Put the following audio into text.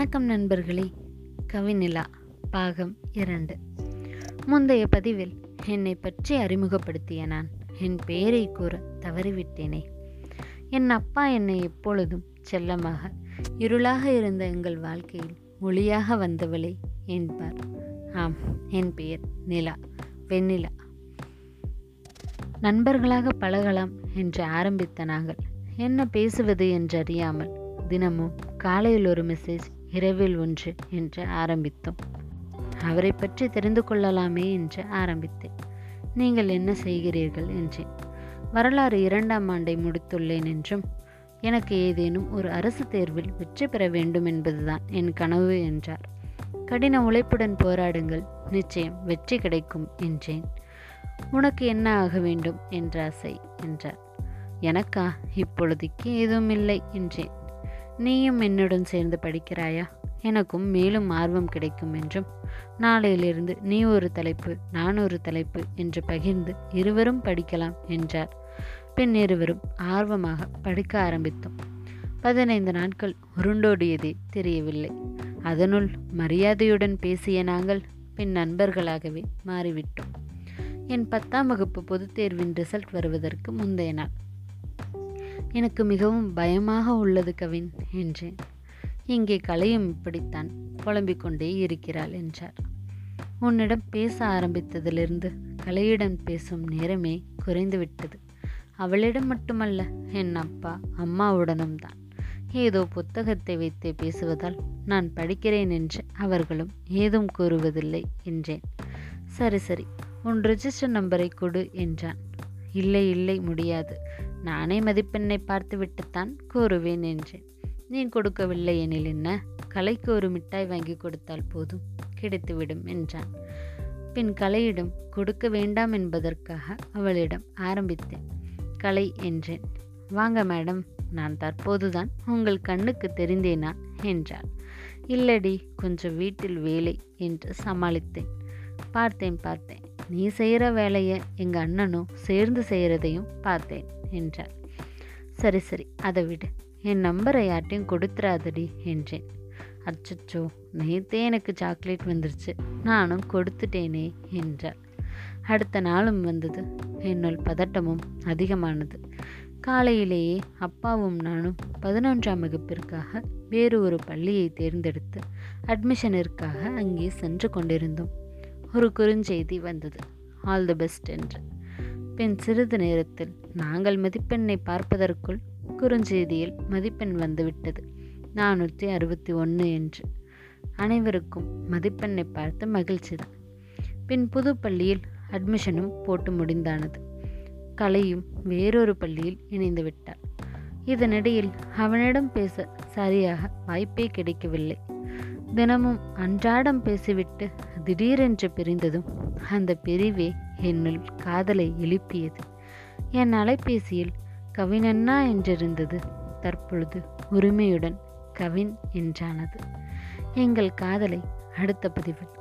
வணக்கம் நண்பர்களே. கவிநிலா பாகம் இரண்டு. முந்தைய பதிவில் என்னை பற்றி அறிமுகப்படுத்திய நான். என் பெயரை கூற தவறிவிட்டேனே. என் அப்பா என்னை எப்பொழுதும் செல்லமாக இருளாக இருந்த எங்கள் வாழ்க்கையில் ஒளியாக வந்தவளே என்பார். ஆம் என் பெயர் நிலா வெண்ணிலா. நண்பர்களாக பழகலாம் என்று ஆரம்பித்த நாங்கள் என்ன பேசுவது என்றறியாமல் தினமும் காலையில் ஒரு மெசேஜ் இரவில் ஒன்று என்று ஆரம்பித்தோம். அவரை பற்றி தெரிந்து கொள்ளலாமே என்று ஆரம்பித்தேன். நீங்கள் என்ன செய்கிறீர்கள் என்றேன். வரலாறு இரண்டாம் ஆண்டை முடித்துள்ளேன் என்றும் எனக்கு ஏதேனும் ஒரு அரசு தேர்வில் வெற்றி பெற வேண்டும் என்பதுதான் என் கனவு என்றார். கடின உழைப்புடன் போராடுங்கள் நிச்சயம் வெற்றி கிடைக்கும் என்றேன். உனக்கு என்ன ஆக வேண்டும் என்ற ஆசை என்றார். எனக்கா? இப்பொழுதைக்கு எதுவும் இல்லை என்றேன். நீயும் என்னுடன் சேர்ந்து படிக்கிறாயா? எனக்கும் மேலும் ஆர்வம் கிடைக்கும் என்றும் நாளையிலிருந்து நீ ஒரு தலைப்பு நான் ஒரு தலைப்பு என்று பகிர்ந்து இருவரும் படிக்கலாம் என்றார். பின் இருவரும் ஆர்வமாக படிக்க ஆரம்பித்தோம். பதினைந்து நாட்கள் உருண்டோடியதே தெரியவில்லை. அதனுள் மரியாதையுடன் பேசிய நாங்கள் பின் நண்பர்களாகவே மாறிவிட்டோம். என் பத்தாம் வகுப்பு பொதுத் தேர்வின் ரிசல்ட் வருவதற்கு முந்தைய நாள். எனக்கு மிகவும் பயமாக உள்ளது கவின் என்றேன். இங்கே கலையும் இப்படித்தான் புலம்பிக் கொண்டே இருக்கிறாள் என்றார். உன்னிடம் பேச ஆரம்பித்ததிலிருந்து கலையிடம் பேசும் நேரமே குறைந்துவிட்டது. அவளிடம் மட்டுமல்ல என் அப்பா அம்மாவுடனும் தான். ஏதோ புத்தகத்தை வைத்தே பேசுவதால் நான் படிக்கிறேன் என்று அவர்களும் ஏதும் கூறுவதில்லை என்றேன். சரி சரி உன் ரிஜிஸ்டர் நம்பரை கொடு என்றான். இல்லை இல்லை முடியாது. நானே மதிப்பெண்ணை பார்த்துவிட்டுத்தான் கூறுவேன் என்றேன் நீ கொடுக்கவில்லை எனில் என்ன? கலைக்கு ஒரு மிட்டாய் வாங்கி கொடுத்தால் போதும். கிடைத்துவிடும் என்றான். பின் கலையிடம் கொடுக்க வேண்டாம் என்பதற்காக அவளிடம் ஆரம்பித்தேன். கலை என்றேன். வாங்க மேடம் நான் தற்போதுதான் உங்கள் கண்ணுக்கு தெரிந்தேனா? என்றாள். இல்லடி கொஞ்சம் வீட்டில் வேலை என்று சமாளித்தேன். பார்த்தேன் பார்த்தேன் நீ செய்கிற வேலையை எங்கள் அண்ணனும் சேர்ந்து செய்கிறதையும் பார்த்தேன் என்றார். சரி சரி அதை விடு. என் நம்பரை யார்ட்டையும் கொடுத்துறாதடி என்றேன். அச்சச்சோ நேத்தே எனக்கு சாக்லேட் வந்துருச்சு. நானும் கொடுத்துட்டேனே என்றார். அடுத்த நாளும் வந்தது. என்னுள் பதட்டமும் அதிகமானது. காலையிலேயே அப்பாவும் நானும் பதினொன்றாம் வகுப்பிற்காக வேறு ஒரு பள்ளியை தேர்ந்தெடுத்து அட்மிஷனிற்காக அங்கே சென்று கொண்டிருந்தோம். ஒரு குறுஞ்செய்தி வந்தது. ஆல் தி பெஸ்ட் என்று. பின் சிறிது நேரத்தில் நாங்கள் மதிப்பெண்ணை பார்ப்பதற்குள் குறுஞ்செய்தியில் மதிப்பெண் வந்துவிட்டது நானூற்றி அறுபத்தி ஒன்று என்று. அனைவருக்கும் மதிப்பெண்ணை பார்த்து மகிழ்ச்சி தான். பின் புது பள்ளியில் அட்மிஷனும் போட்டு முடிந்தானது. கலையும் வேறொரு பள்ளியில் இணைந்து விட்டார் இதனிடையில் அவனிடம் பேச சரியாக வாய்ப்பே கிடைக்கவில்லை. தினமும் அன்றாடம் பேசிவிட்டு திடீரென்று பிரிந்ததும் அந்த பிரிவே என்னுள் காதலை எழுப்பியது. என் அலைபேசியில் கவினண்ணா என்றிருந்தது. தற்பொழுது உரிமையுடன் கவின் என்றானது. எங்கள் காதலை அடுத்த பதிவில்